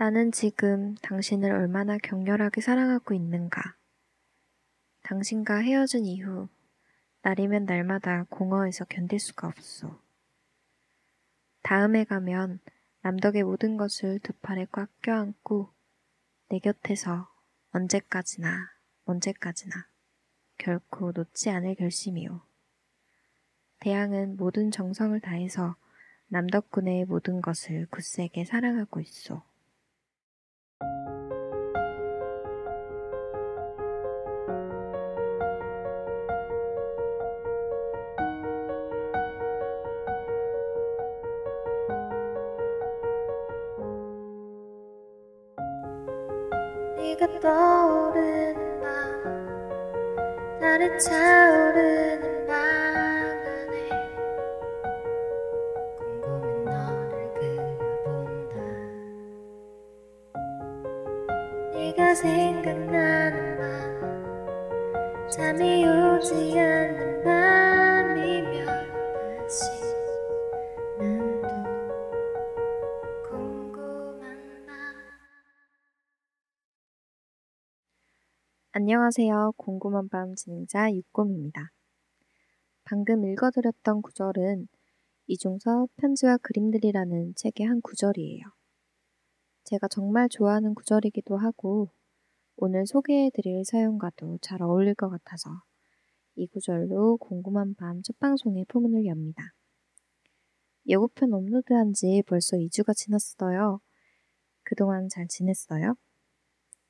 나는 지금 당신을 얼마나 격렬하게 사랑하고 있는가. 당신과 헤어진 이후 날이면 날마다 공허해서 견딜 수가 없어. 다음에 가면 남덕의 모든 것을 두 팔에 꽉 껴안고 내 곁에서 언제까지나 언제까지나 결코 놓지 않을 결심이오. 대양은 모든 정성을 다해서 남덕군의 모든 것을 굳세게 사랑하고 있어. 차오르는 방 안에 곰곰이 너를 그려본다. 네가 생각나는 밤 잠이 오지 않는 밤 안녕하세요. 궁금한 밤 진행자 육곰입니다. 방금 읽어드렸던 구절은 이중섭 편지와 그림들이라는 책의 한 구절이에요. 제가 정말 좋아하는 구절이기도 하고 오늘 소개해드릴 사연과도 잘 어울릴 것 같아서 이 구절로 궁금한 밤 첫 방송의 포문을 엽니다. 예고편 업로드한 지 벌써 2주가 지났어요. 그동안 잘 지냈어요?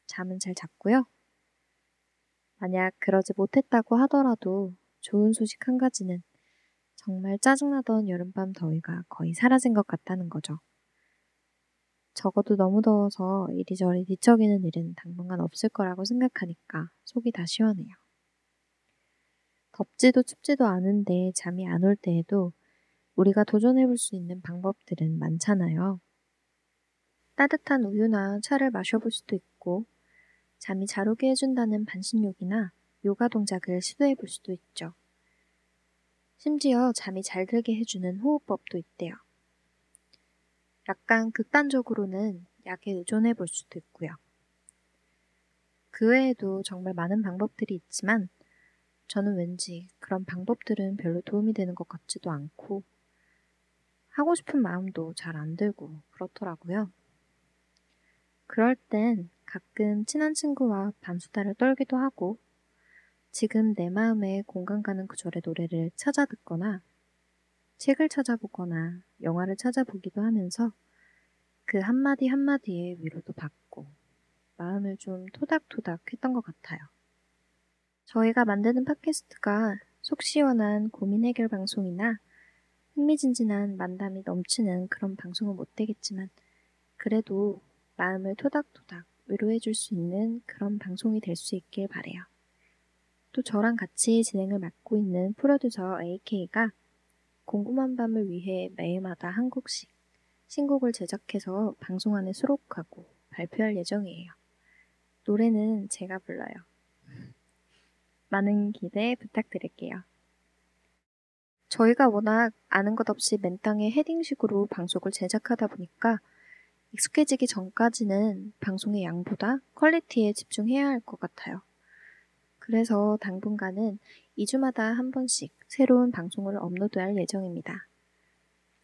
잠은 잘 잤고요? 만약 그러지 못했다고 하더라도 좋은 소식 한 가지는 정말 짜증나던 여름밤 더위가 거의 사라진 것 같다는 거죠. 적어도 너무 더워서 이리저리 뒤척이는 일은 당분간 없을 거라고 생각하니까 속이 다 시원해요. 덥지도 춥지도 않은데 잠이 안 올 때에도 우리가 도전해 볼 수 있는 방법들은 많잖아요. 따뜻한 우유나 차를 마셔볼 수도 있고, 잠이 잘 오게 해준다는 반신욕이나 요가 동작을 시도해 볼 수도 있죠. 심지어 잠이 잘 들게 해주는 호흡법도 있대요. 약간 극단적으로는 약에 의존해 볼 수도 있고요. 그 외에도 정말 많은 방법들이 있지만 저는 왠지 그런 방법들은 별로 도움이 되는 것 같지도 않고 하고 싶은 마음도 잘 안 들고 그렇더라고요. 그럴 땐 가끔 친한 친구와 밤수다를 떨기도 하고 지금 내 마음에 공감 가는 구절의 노래를 찾아 듣거나 책을 찾아보거나 영화를 찾아보기도 하면서 그 한마디 한마디에 위로도 받고 마음을 좀 토닥토닥 했던 것 같아요. 저희가 만드는 팟캐스트가 속 시원한 고민 해결 방송이나 흥미진진한 만담이 넘치는 그런 방송은 못 되겠지만 그래도 마음을 토닥토닥 위로해 줄 수 있는 그런 방송이 될 수 있길 바래요. 또 저랑 같이 진행을 맡고 있는 프로듀서 AK가 궁금한 밤을 위해 매일마다 한 곡씩 신곡을 제작해서 방송 안에 수록하고 발표할 예정이에요. 노래는 제가 불러요. 많은 기대 부탁드릴게요. 저희가 워낙 아는 것 없이 맨땅에 헤딩식으로 방송을 제작하다 보니까 익숙해지기 전까지는 방송의 양보다 quality에 집중해야 할 것 같아요. 그래서 당분간은 2주마다 한 번씩 새로운 방송을 업로드할 예정입니다.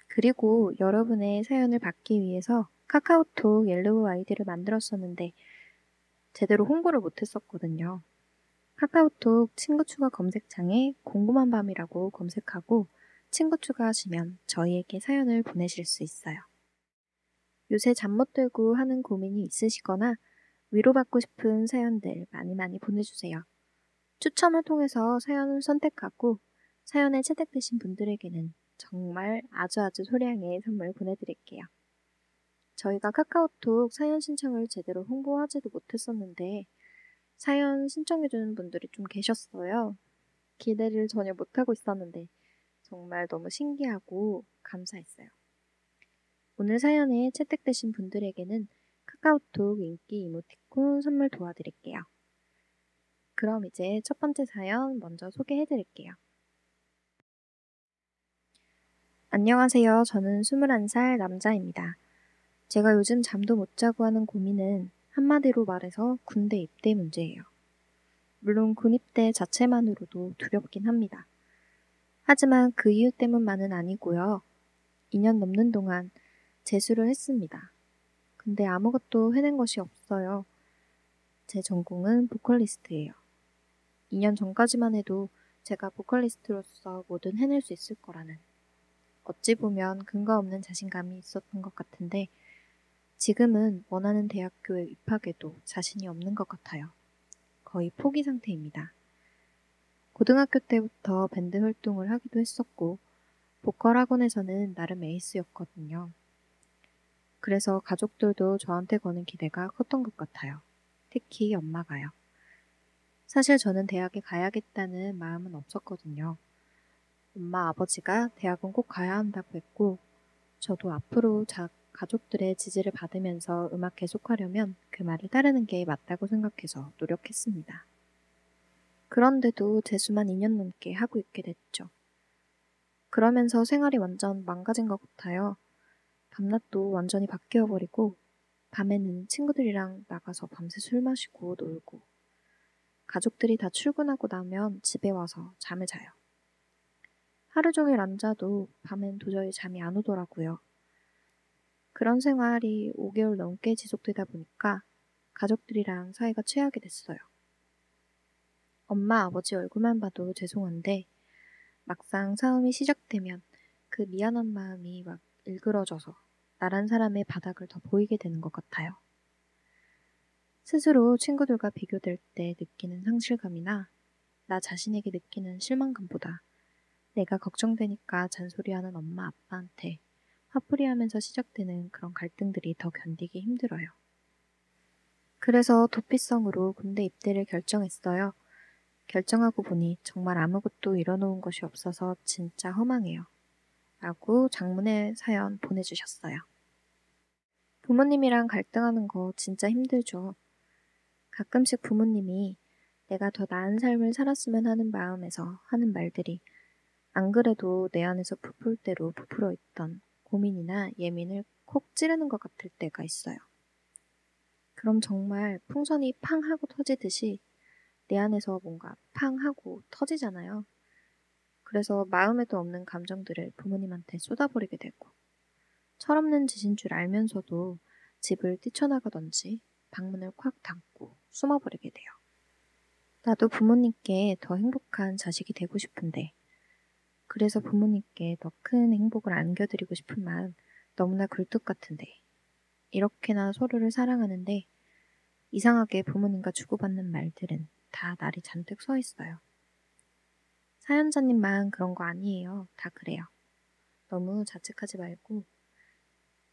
그리고 여러분의 사연을 받기 위해서 카카오톡 Yellow ID를 만들었었는데 제대로 홍보를 못했었거든요. 카카오톡 친구 추가 검색창에 곰곰한 밤이라고 검색하고 친구 추가하시면 저희에게 사연을 보내실 수 있어요. 요새 잠 못 들고 하는 고민이 있으시거나 위로받고 싶은 사연들 많이 많이 보내주세요. 추첨을 통해서 사연을 선택하고 사연에 채택되신 분들에게는 정말 아주 아주 소량의 선물 보내드릴게요. 저희가 카카오톡 사연 신청을 제대로 홍보하지도 못했었는데 사연 신청해주는 분들이 좀 계셨어요. 기대를 전혀 못하고 있었는데 정말 너무 신기하고 감사했어요. 오늘 사연에 채택되신 분들에게는 카카오톡 인기 이모티콘 선물 도와드릴게요. 그럼 이제 첫 번째 사연 먼저 소개해 드릴게요. 안녕하세요. 저는 21살 남자입니다. 제가 요즘 잠도 못 자고 하는 고민은 한마디로 말해서 군대 입대 문제예요. 물론 군입대 자체만으로도 두렵긴 합니다. 하지만 그 이유 때문만은 아니고요. 2년 넘는 동안 재수를 했습니다. 근데 아무것도 해낸 것이 없어요. 제 전공은 보컬리스트예요. 2년 전까지만 해도 제가 보컬리스트로서 뭐든 해낼 수 있을 거라는 어찌 보면 근거 없는 자신감이 있었던 것 같은데 지금은 원하는 대학교에 입학해도 자신이 없는 것 같아요. 거의 포기 상태입니다. 고등학교 때부터 밴드 활동을 하기도 했었고 보컬 학원에서는 나름 에이스였거든요. 그래서 가족들도 저한테 거는 기대가 컸던 것 같아요. 특히 엄마가요. 사실 저는 대학에 가야겠다는 마음은 없었거든요. 엄마 아버지가 대학은 꼭 가야 한다고 했고, 저도 앞으로 자, 가족들의 지지를 받으면서 음악 계속하려면 그 말을 따르는 게 맞다고 생각해서 노력했습니다. 그런데도 재수만 2년 넘게 하고 있게 됐죠. 그러면서 생활이 완전 망가진 것 같아요. 밤낮도 완전히 바뀌어버리고, 밤에는 친구들이랑 나가서 밤새 술 마시고 놀고, 가족들이 다 출근하고 나면 집에 와서 잠을 자요. 하루 종일 앉아도 밤엔 도저히 잠이 안 오더라고요. 그런 생활이 5개월 넘게 지속되다 보니까 가족들이랑 사이가 최악이 됐어요. 엄마, 아버지 얼굴만 봐도 죄송한데 막상 싸움이 시작되면 그 미안한 마음이 막 일그러져서 나란 사람의 바닥을 더 보이게 되는 것 같아요. 스스로 친구들과 비교될 때 느끼는 상실감이나 나 자신에게 느끼는 실망감보다 내가 걱정되니까 잔소리하는 엄마 아빠한테 화풀이 하면서 시작되는 그런 갈등들이 더 견디기 힘들어요. 그래서 도피성으로 군대 입대를 결정했어요. 결정하고 보니 정말 아무것도 이뤄놓은 것이 없어서 진짜 허망해요. 라고 장문의 사연 보내주셨어요. 부모님이랑 갈등하는 거 진짜 힘들죠. 가끔씩 부모님이 내가 더 나은 삶을 살았으면 하는 마음에서 하는 말들이 안 그래도 내 안에서 부풀 대로 부풀어 있던 고민이나 예민을 콕 찌르는 것 같을 때가 있어요. 그럼 정말 풍선이 팡 하고 터지듯이 내 안에서 뭔가 팡 하고 터지잖아요. 그래서 마음에도 없는 감정들을 부모님한테 쏟아버리게 되고 철없는 짓인 줄 알면서도 집을 뛰쳐나가던지 방문을 콱 닫고 숨어버리게 돼요. 나도 부모님께 더 행복한 자식이 되고 싶은데, 그래서 부모님께 더 큰 행복을 안겨드리고 싶은 마음 너무나 굴뚝 같은데, 이렇게나 서로를 사랑하는데, 이상하게 부모님과 주고받는 말들은 다 날이 잔뜩 서 있어요. 사연자님만 그런 거 아니에요. 다 그래요. 너무 자책하지 말고,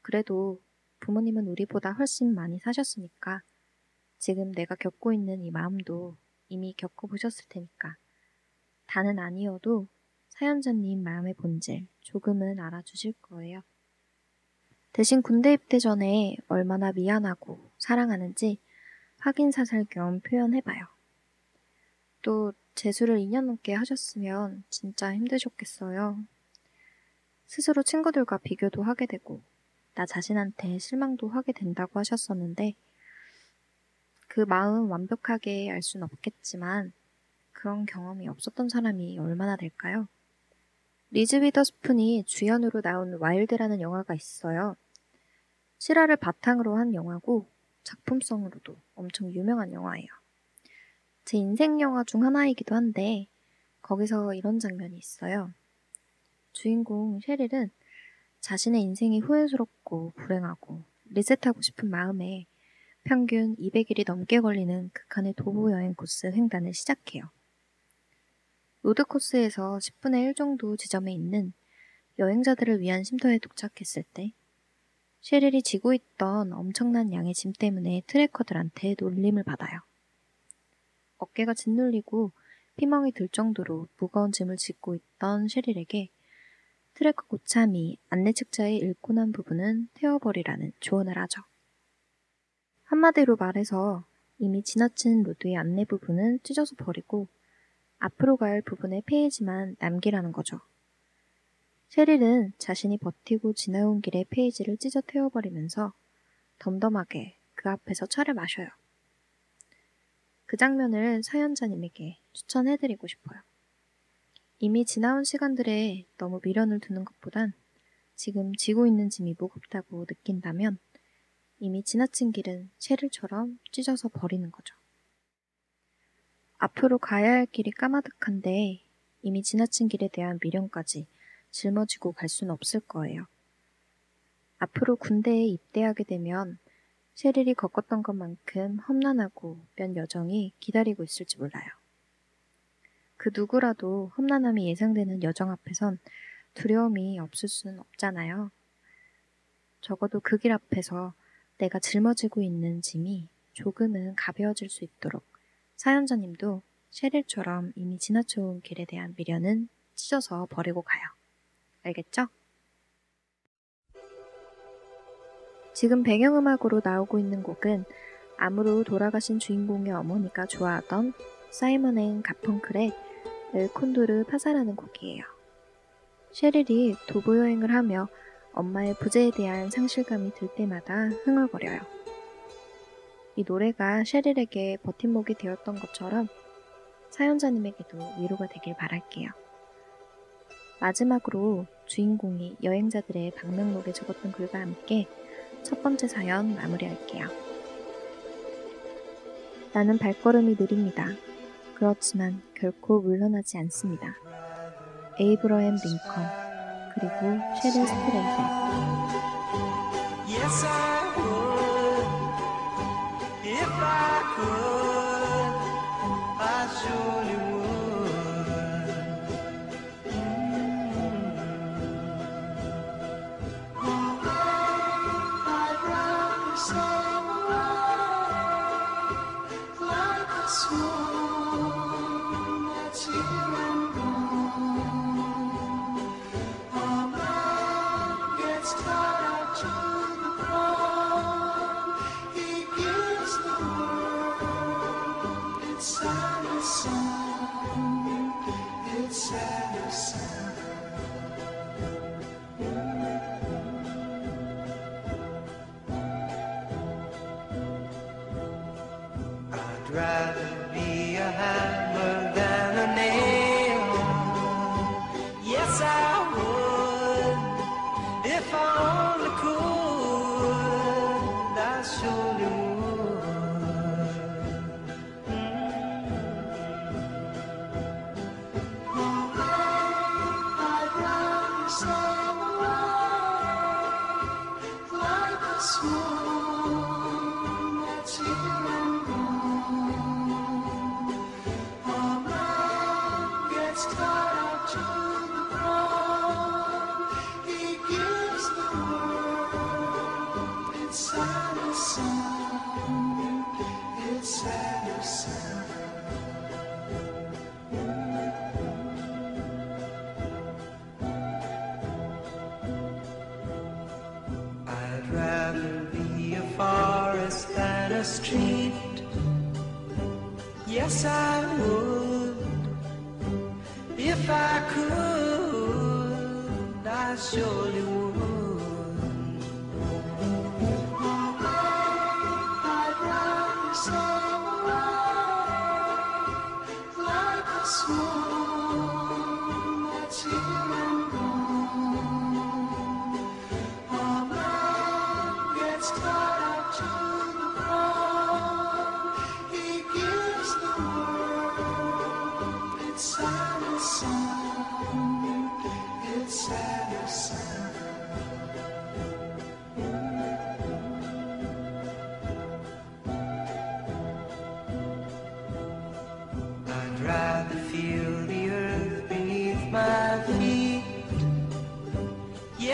그래도 부모님은 우리보다 훨씬 많이 사셨으니까 지금 내가 겪고 있는 이 마음도 이미 겪어보셨을 테니까. 다는 아니어도 사연자님 마음의 본질 조금은 알아주실 거예요. 대신 군대 입대 전에 얼마나 미안하고 사랑하는지 확인 사살 겸 표현해봐요. 또 재수를 2년 넘게 하셨으면 진짜 힘드셨겠어요. 스스로 친구들과 비교도 하게 되고 나 자신한테 실망도 하게 된다고 하셨었는데 그 마음 완벽하게 알 수는 없겠지만 그런 경험이 없었던 사람이 얼마나 될까요? 리즈 위더스푼이 주연으로 나온 와일드라는 영화가 있어요. 실화를 바탕으로 한 영화고 작품성으로도 엄청 유명한 영화예요. 제 인생 영화 중 하나이기도 한데 거기서 이런 장면이 있어요. 주인공 셰릴은 자신의 인생이 후회스럽고 불행하고 리셋하고 싶은 마음에 평균 200일이 넘게 걸리는 극한의 도보 여행 코스 횡단을 시작해요. road 코스에서 10분의 1 정도 지점에 있는 여행자들을 위한 쉼터에 도착했을 때 셰릴이 지고 있던 엄청난 양의 짐 때문에 trekker들한테 놀림을 받아요. 어깨가 짓눌리고 피멍이 들 정도로 무거운 짐을 지고 있던 셰릴에게 trekker 고참이 안내 책자에 읽고 난 부분은 태워버리라는 조언을 하죠. 한마디로 말해서 이미 지나친 road의 안내 부분은 찢어서 버리고 앞으로 갈 부분의 페이지만 남기라는 거죠. 셰릴은 자신이 버티고 지나온 길의 페이지를 찢어 태워버리면서 덤덤하게 그 앞에서 차를 마셔요. 그 장면을 사연자님에게 추천해드리고 싶어요. 이미 지나온 시간들에 너무 미련을 두는 것보단 지금 지고 있는 짐이 무겁다고 느낀다면 이미 지나친 길은 쉐를처럼 찢어서 버리는 거죠. 앞으로 가야 할 길이 까마득한데 이미 지나친 길에 대한 미련까지 짊어지고 갈 수는 없을 거예요. 앞으로 군대에 입대하게 되면 셰릴이 겪었던 것만큼 험난하고 면 여정이 기다리고 있을지 몰라요. 그 누구라도 험난함이 예상되는 여정 앞에선 두려움이 없을 수는 없잖아요. 적어도 그 길 앞에서 내가 짊어지고 있는 짐이 조금은 가벼워질 수 있도록 사연자님도 셰릴처럼 이미 지나쳐온 길에 대한 미련은 찢어서 버리고 가요. 알겠죠? 지금 배경음악으로 나오고 있는 곡은 암으로 돌아가신 주인공의 어머니가 좋아하던 사이먼 앤 가펑클의 El Cóndor Pasa라는 곡이에요. 셰릴이 도보 여행을 하며 엄마의 부재에 대한 상실감이 들 때마다 흥얼거려요. 이 노래가 셰릴에게 버팀목이 되었던 것처럼 사연자님에게도 위로가 되길 바랄게요. 마지막으로 주인공이 여행자들의 방명록에 적었던 글과 함께 첫 번째 사연 마무리할게요. 나는 발걸음이 느립니다. 그렇지만 결코 물러나지 않습니다. 에이브러햄 링컨 그리고 셰릴 스트레이드 drive. Yes, I would. If I could, I surely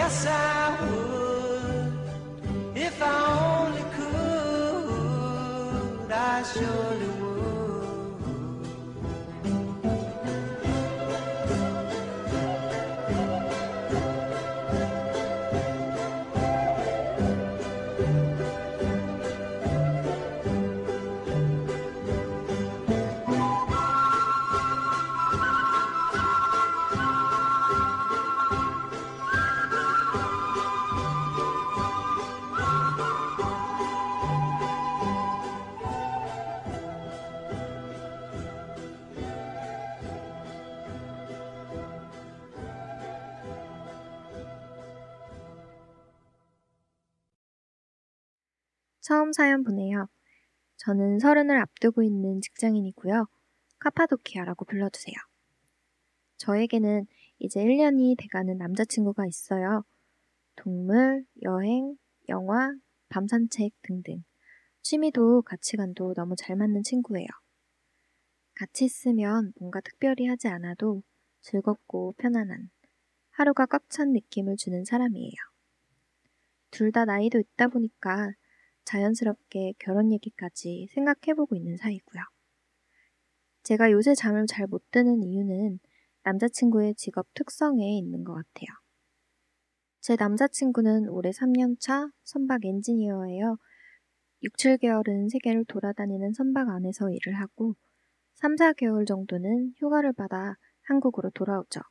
Yes, I 처음 사연 보내요. 저는 서른을 앞두고 있는 직장인이고요. 카파도키아라고 불러주세요. 저에게는 이제 1년이 돼가는 남자친구가 있어요. 동물, 여행, 영화, 밤 산책 등등. 취미도 가치관도 너무 잘 맞는 친구예요. 같이 있으면 뭔가 특별히 하지 않아도 즐겁고 편안한 하루가 꽉 찬 느낌을 주는 사람이에요. 둘 다 나이도 있다 보니까 자연스럽게 결혼 얘기까지 생각해보고 있는 사이고요. 제가 요새 잠을 잘 못 드는 이유는 남자친구의 직업 특성에 있는 것 같아요. 제 남자친구는 올해 3년차 선박 엔지니어예요. 6, 7개월은 세계를 돌아다니는 선박 안에서 일을 하고 3, 4개월 정도는 휴가를 받아 한국으로 돌아오죠.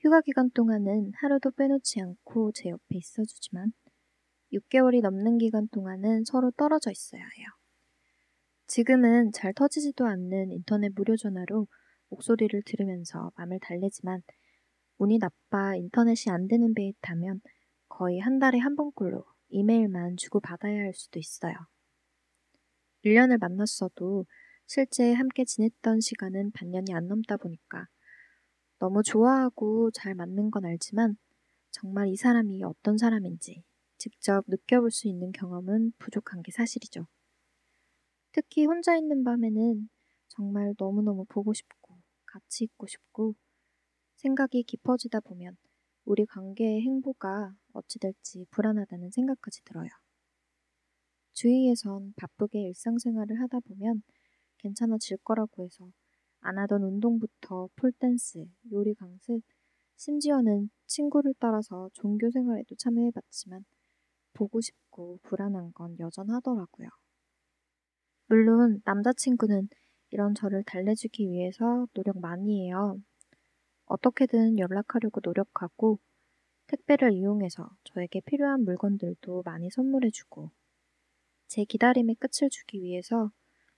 휴가 기간 동안은 하루도 빼놓지 않고 제 옆에 있어주지만 6개월이 넘는 기간 동안은 서로 떨어져 있어야 해요. 지금은 잘 터지지도 않는 인터넷 무료 전화로 목소리를 들으면서 맘을 달래지만 운이 나빠 인터넷이 안 되는 배에 타면 거의 한 달에 한 번꼴로 이메일만 주고받아야 할 수도 있어요. 1년을 만났어도 실제 함께 지냈던 시간은 반년이 안 넘다 보니까 너무 좋아하고 잘 맞는 건 알지만 정말 이 사람이 어떤 사람인지 직접 느껴볼 수 있는 경험은 부족한 게 사실이죠. 특히 혼자 있는 밤에는 정말 너무너무 보고 싶고 같이 있고 싶고 생각이 깊어지다 보면 우리 관계의 행보가 어찌 될지 불안하다는 생각까지 들어요. 주위에선 바쁘게 일상생활을 하다 보면 괜찮아질 거라고 해서 안 하던 운동부터 폴댄스, 요리 강습, 심지어는 친구를 따라서 종교 생활에도 참여해봤지만 보고 싶고 불안한 건 여전하더라고요. 물론 남자친구는 이런 저를 달래주기 위해서 노력 많이 해요. 어떻게든 연락하려고 노력하고 택배를 이용해서 저에게 필요한 물건들도 많이 선물해주고 제 기다림의 끝을 주기 위해서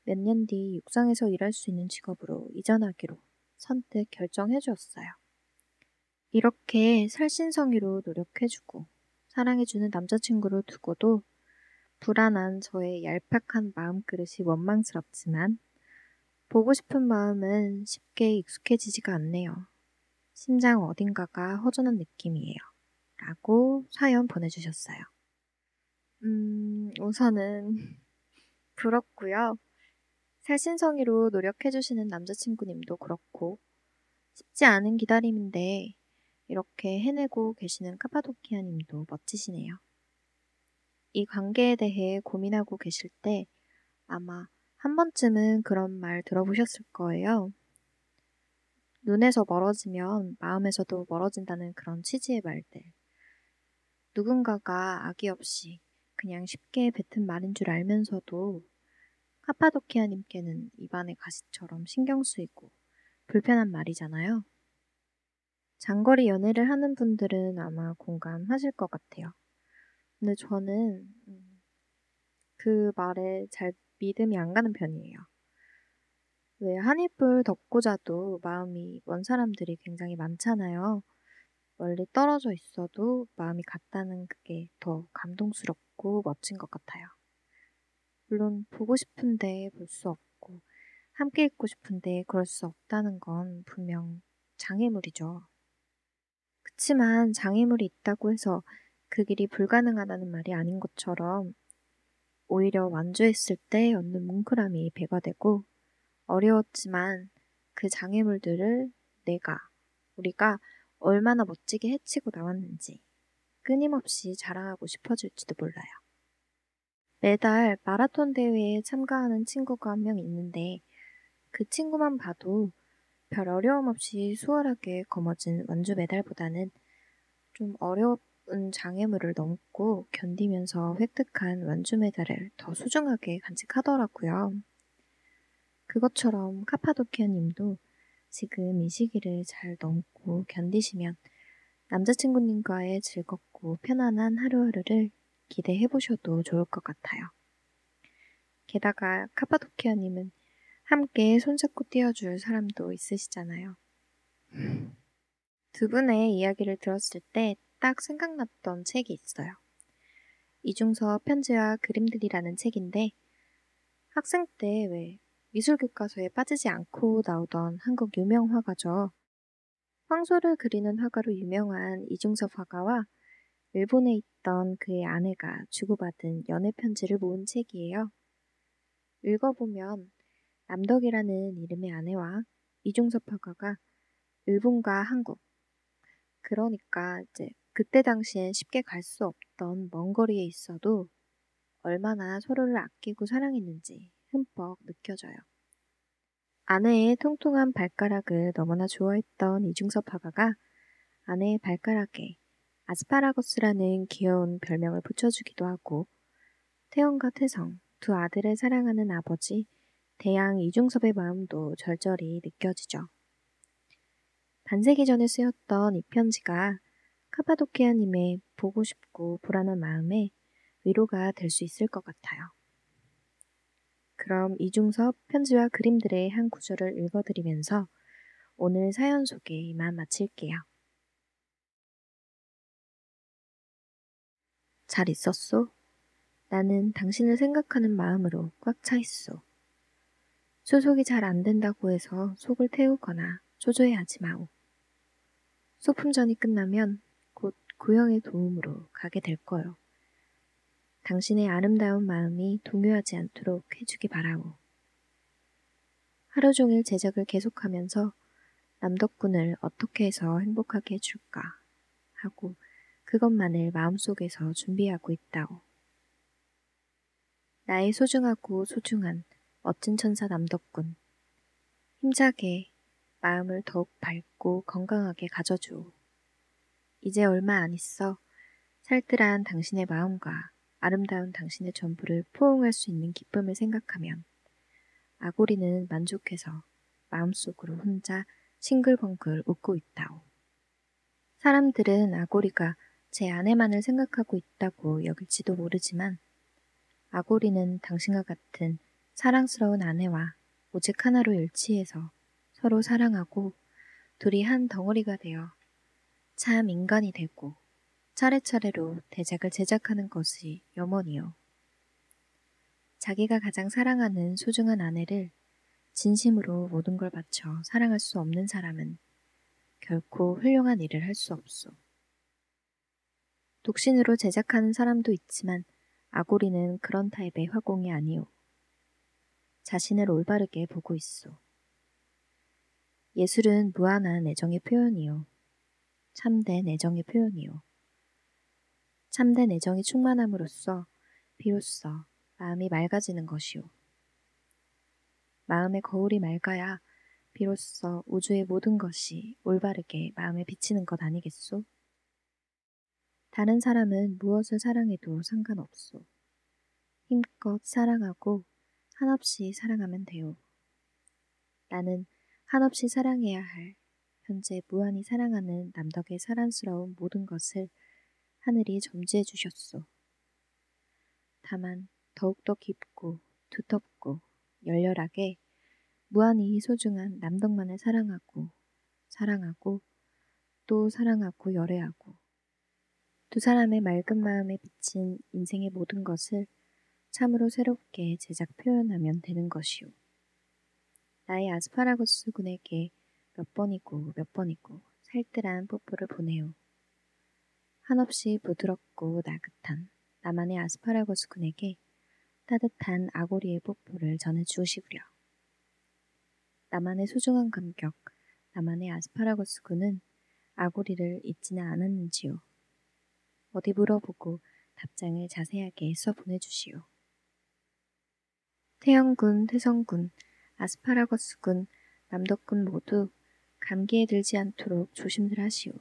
몇 년 뒤 육상에서 일할 수 있는 직업으로 이전하기로 선뜻 결정해 주었어요. 이렇게 살신성의로 노력해주고 사랑해주는 남자친구를 두고도 불안한 저의 얄팍한 마음그릇이 원망스럽지만 보고 싶은 마음은 쉽게 익숙해지지가 않네요. 심장 어딘가가 허전한 느낌이에요. 라고 사연 보내주셨어요. 음, 우선은 부럽고요. 살신성의로 노력해주시는 남자친구님도 그렇고 쉽지 않은 기다림인데 이렇게 해내고 계시는 카파도키아님도 멋지시네요. 이 관계에 대해 고민하고 계실 때 아마 한 번쯤은 그런 말 들어보셨을 거예요. 눈에서 멀어지면 마음에서도 멀어진다는 그런 취지의 말들. 누군가가 악의 없이 그냥 쉽게 뱉은 말인 줄 알면서도 카파도키아님께는 입안의 가시처럼 신경 쓰이고 불편한 말이잖아요. 장거리 연애를 하는 분들은 아마 공감하실 것 같아요. 근데 저는 음, 그 말에 잘 믿음이 안 가는 편이에요. 왜 한입을 덮고 자도 마음이 먼 사람들이 굉장히 많잖아요. 멀리 떨어져 있어도 마음이 같다는 그게 더 감동스럽고 멋진 것 같아요. 물론 보고 싶은데 볼 수 없고 함께 있고 싶은데 그럴 수 없다는 건 분명 장애물이죠. 그치만 장애물이 있다고 해서 그 길이 불가능하다는 말이 아닌 것처럼 오히려 완주했을 때 얻는 뭉클함이 배가 되고 어려웠지만 그 장애물들을 내가, 우리가 얼마나 멋지게 해치고 나왔는지 끊임없이 자랑하고 싶어질지도 몰라요. 매달 마라톤 대회에 참가하는 친구가 한 명 있는데 그 친구만 봐도 별 어려움 없이 수월하게 거머쥔 완주 메달보다는 좀 어려운 장애물을 넘고 견디면서 획득한 완주 메달을 더 소중하게 간직하더라고요. 그것처럼 카파도키아 님도 지금 이 시기를 잘 넘고 견디시면 남자친구님과의 즐겁고 편안한 하루하루를 기대해 보셔도 좋을 것 같아요. 게다가 카파도키아 님은 함께 손잡고 뛰어줄 사람도 있으시잖아요. 두 분의 이야기를 들었을 때 딱 생각났던 책이 있어요. 이중서 편지와 그림들이라는 책인데 학생 때 왜 미술 교과서에 빠지지 않고 나오던 한국 유명 화가죠. 황소를 그리는 화가로 유명한 이중섭 화가와 일본에 있던 그의 아내가 주고받은 연애 편지를 모은 책이에요. 읽어보면 남덕이라는 이름의 아내와 이중섭 화가가 일본과 한국, 그러니까 이제 그때 당시엔 쉽게 갈 수 없던 먼 거리에 있어도 얼마나 서로를 아끼고 사랑했는지 흠뻑 느껴져요. 아내의 통통한 발가락을 너무나 좋아했던 이중섭 화가가 아내의 발가락에 아스파라거스라는 귀여운 별명을 붙여주기도 하고 태연과 태성 두 아들을 사랑하는 아버지 대양 이중섭의 마음도 절절히 느껴지죠. 반세기 전에 쓰였던 이 편지가 카파도키아님의 보고 싶고 불안한 마음에 위로가 될 수 있을 것 같아요. 그럼 이중섭 편지와 그림들의 한 구절을 읽어드리면서 오늘 사연 소개 이만 마칠게요. 잘 있었소? 나는 당신을 생각하는 마음으로 꽉 차 있소. 소속이 잘 안 된다고 해서 속을 태우거나 초조해하지 마오. 소품전이 끝나면 곧 구형의 도움으로 가게 될 거요. 당신의 아름다운 마음이 동요하지 않도록 해주기 바라오. 하루 종일 제작을 계속하면서 남덕군을 어떻게 해서 행복하게 해줄까 하고 그것만을 마음속에서 준비하고 있다오. 나의 소중하고 소중한 멋진 천사 남덕군. 힘차게 마음을 더욱 밝고 건강하게 가져주오. 이제 얼마 안 있어 살뜰한 당신의 마음과 아름다운 당신의 전부를 포옹할 수 있는 기쁨을 생각하면 아고리는 만족해서 마음속으로 혼자 싱글벙글 웃고 있다오. 사람들은 아고리가 제 아내만을 생각하고 있다고 여길지도 모르지만 아고리는 당신과 같은 사랑스러운 아내와 오직 하나로 일치해서 서로 사랑하고 둘이 한 덩어리가 되어 참 인간이 되고 차례차례로 대작을 제작하는 것이 염원이요. 자기가 가장 사랑하는 소중한 아내를 진심으로 모든 걸 바쳐 사랑할 수 없는 사람은 결코 훌륭한 일을 할 수 없소. 독신으로 제작하는 사람도 있지만 아고리는 그런 타입의 화공이 아니오. 자신을 올바르게 보고 있소. 예술은 무한한 애정의 표현이요. 참된 애정의 표현이요. 참된 애정이 충만함으로써 비로소 마음이 맑아지는 것이오. 마음의 거울이 맑아야 비로소 우주의 모든 것이 올바르게 마음에 비치는 것 아니겠소? 다른 사람은 무엇을 사랑해도 상관없소. 힘껏 사랑하고 한없이 사랑하면 돼요. 나는 한없이 사랑해야 할 현재 무한히 사랑하는 남덕의 사랑스러운 모든 것을 하늘이 점지해 주셨소. 다만 더욱더 깊고 두텁고 열렬하게 무한히 소중한 남덕만을 사랑하고 사랑하고 또 사랑하고 열애하고 두 사람의 맑은 마음에 비친 인생의 모든 것을 참으로 새롭게 제작 표현하면 되는 것이오. 나의 아스파라거스 군에게 몇 번이고 몇 번이고 살뜰한 뽀뽀를 보내요. 한없이 부드럽고 나긋한 나만의 아스파라거스 군에게 따뜻한 아고리의 뽀뽀를 전해주시구려. 나만의 소중한 감격, 나만의 아스파라거스 군은 아고리를 잊지는 않았는지요. 어디 물어보고 답장을 자세하게 써 보내주시오. 태영군, 태성군, 아스파라거스군, 남덕군 모두 감기에 들지 않도록 조심들 하시오.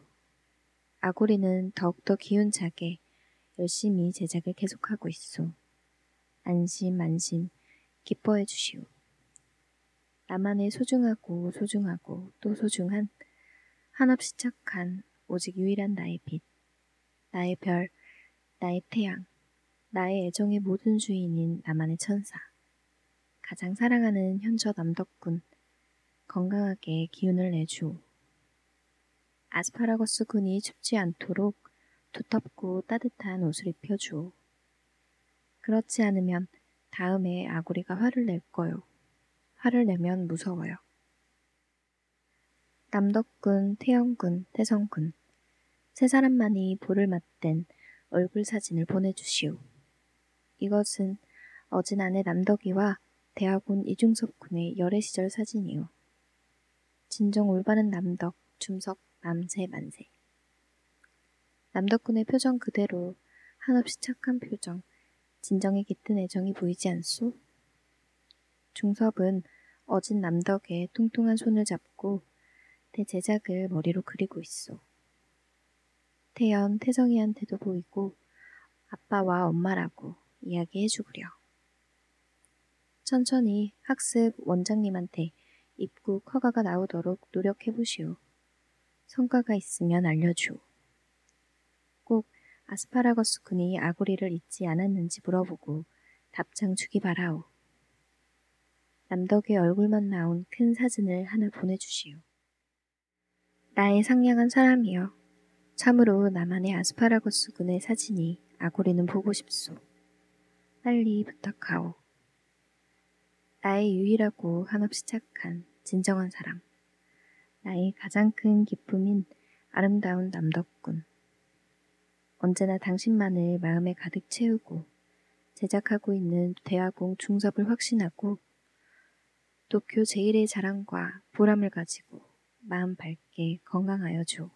아고리는 더욱더 기운차게 열심히 제작을 계속하고 있소. 안심, 안심, 기뻐해 주시오. 나만의 소중하고 소중하고 또 소중한 한없이 착한 오직 유일한 나의 빛. 나의 별, 나의 태양, 나의 애정의 모든 주인인 나만의 천사. 가장 사랑하는 현저 남덕군, 건강하게 기운을 내주오. 아스파라거스 군이 춥지 않도록 두텁고 따뜻한 옷을 입혀주오. 그렇지 않으면 다음에 아구리가 화를 낼 거요. 화를 내면 무서워요. 남덕군, 태영군, 태성군 세 사람만이 볼을 맞댄 얼굴 사진을 보내주시오. 이것은 어진 아내 남덕이와 대학원 이중섭 군의 열애 시절 사진이오. 진정 올바른 남덕, 줌석, 남세, 만세. 남덕 군의 표정 그대로 한없이 착한 표정, 진정에 깃든 애정이 보이지 않소? 중섭은 어진 남덕의 통통한 손을 잡고 내 제작을 머리로 그리고 있어. 태연, 태성이한테도 보이고 아빠와 엄마라고 이야기해 주구려. 천천히 학습 원장님한테 입국 허가가 나오도록 노력해 보시오. 성과가 있으면 알려줘. 꼭 아스파라거스 군이 아구리를 잊지 않았는지 물어보고 답장 주기 바라오. 남덕의 얼굴만 나온 큰 사진을 하나 보내주시오. 나의 상냥한 사람이여. 참으로 나만의 아스파라거스 군의 사진이 아구리는 보고 싶소. 빨리 부탁하오. 나의 유일하고 한없이 착한 진정한 사람. 나의 가장 큰 기쁨인 아름다운 남덕군. 언제나 당신만을 마음에 가득 채우고 제작하고 있는 대화공 중섭을 확신하고 도쿄 제일의 자랑과 보람을 가지고 마음 밝게 건강하여 줘.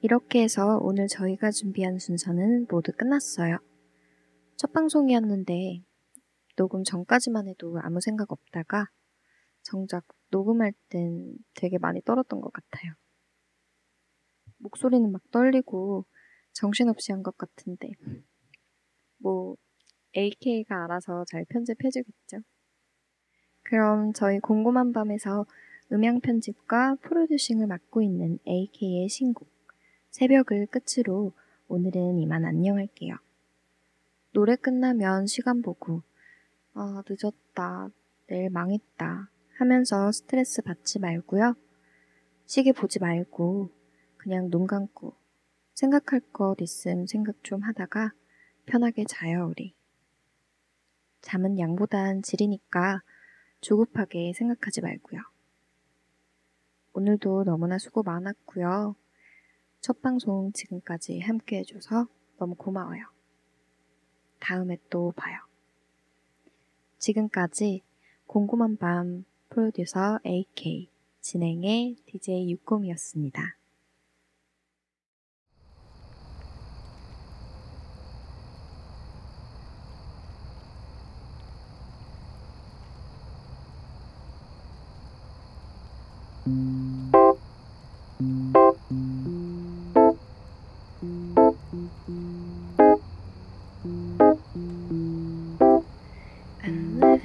이렇게 해서 오늘 저희가 준비한 순서는 모두 끝났어요. 첫 방송이었는데 녹음 전까지만 해도 아무 생각 없다가 정작 녹음할 땐 되게 많이 떨었던 것 같아요. 목소리는 막 떨리고 정신없이 한 것 같은데 뭐 AK가 알아서 잘 편집해주겠죠. 그럼 저희 궁금한 밤에서 음향 편집과 프로듀싱을 맡고 있는 AK의 신곡 새벽을 끝으로 오늘은 이만 안녕할게요. 노래 끝나면 시간 보고 아 늦었다 내일 망했다 하면서 스트레스 받지 말고요. 시계 보지 말고 그냥 눈 감고 생각할 것 있음 생각 좀 하다가 편하게 자요 우리. 잠은 양보단 질이니까 조급하게 생각하지 말고요. 오늘도 너무나 수고 많았고요. 첫 방송 지금까지 함께 해줘서 너무 고마워요. 다음에 또 봐요. 지금까지 궁금한 밤 프로듀서 AK 진행의 DJ 60이었습니다.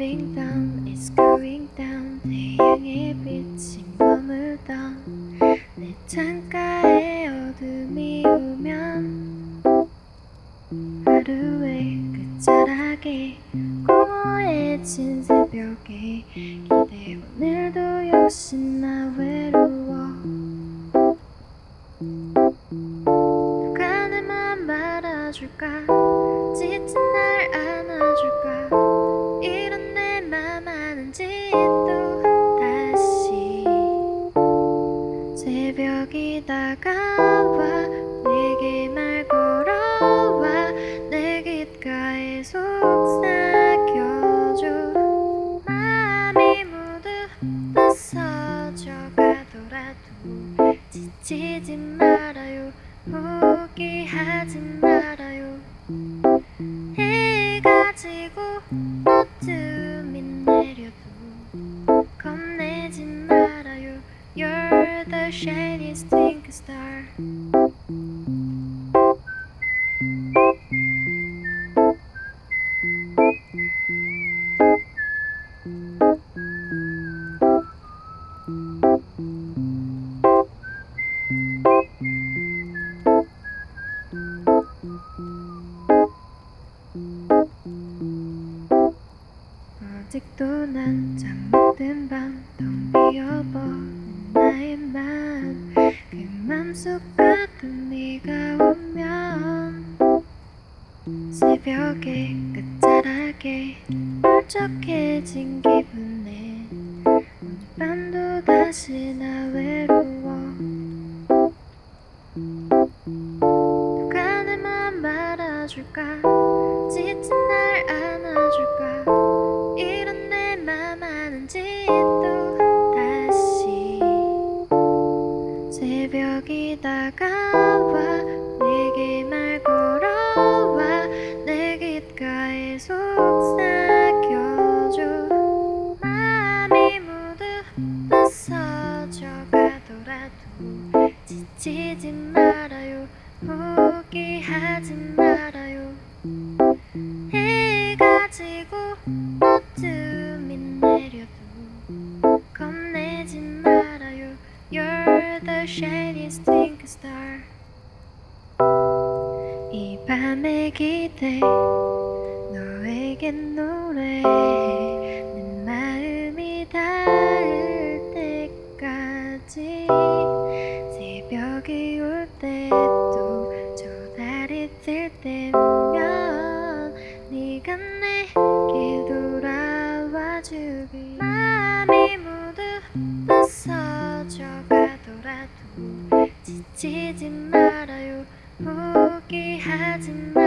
Living down, it's going down 태양의 빛이 머물던 내 창가에 어둠이 지고 지우기 마음이 모두 부서져 가더라도 지치지 말아요. 포기하지 마.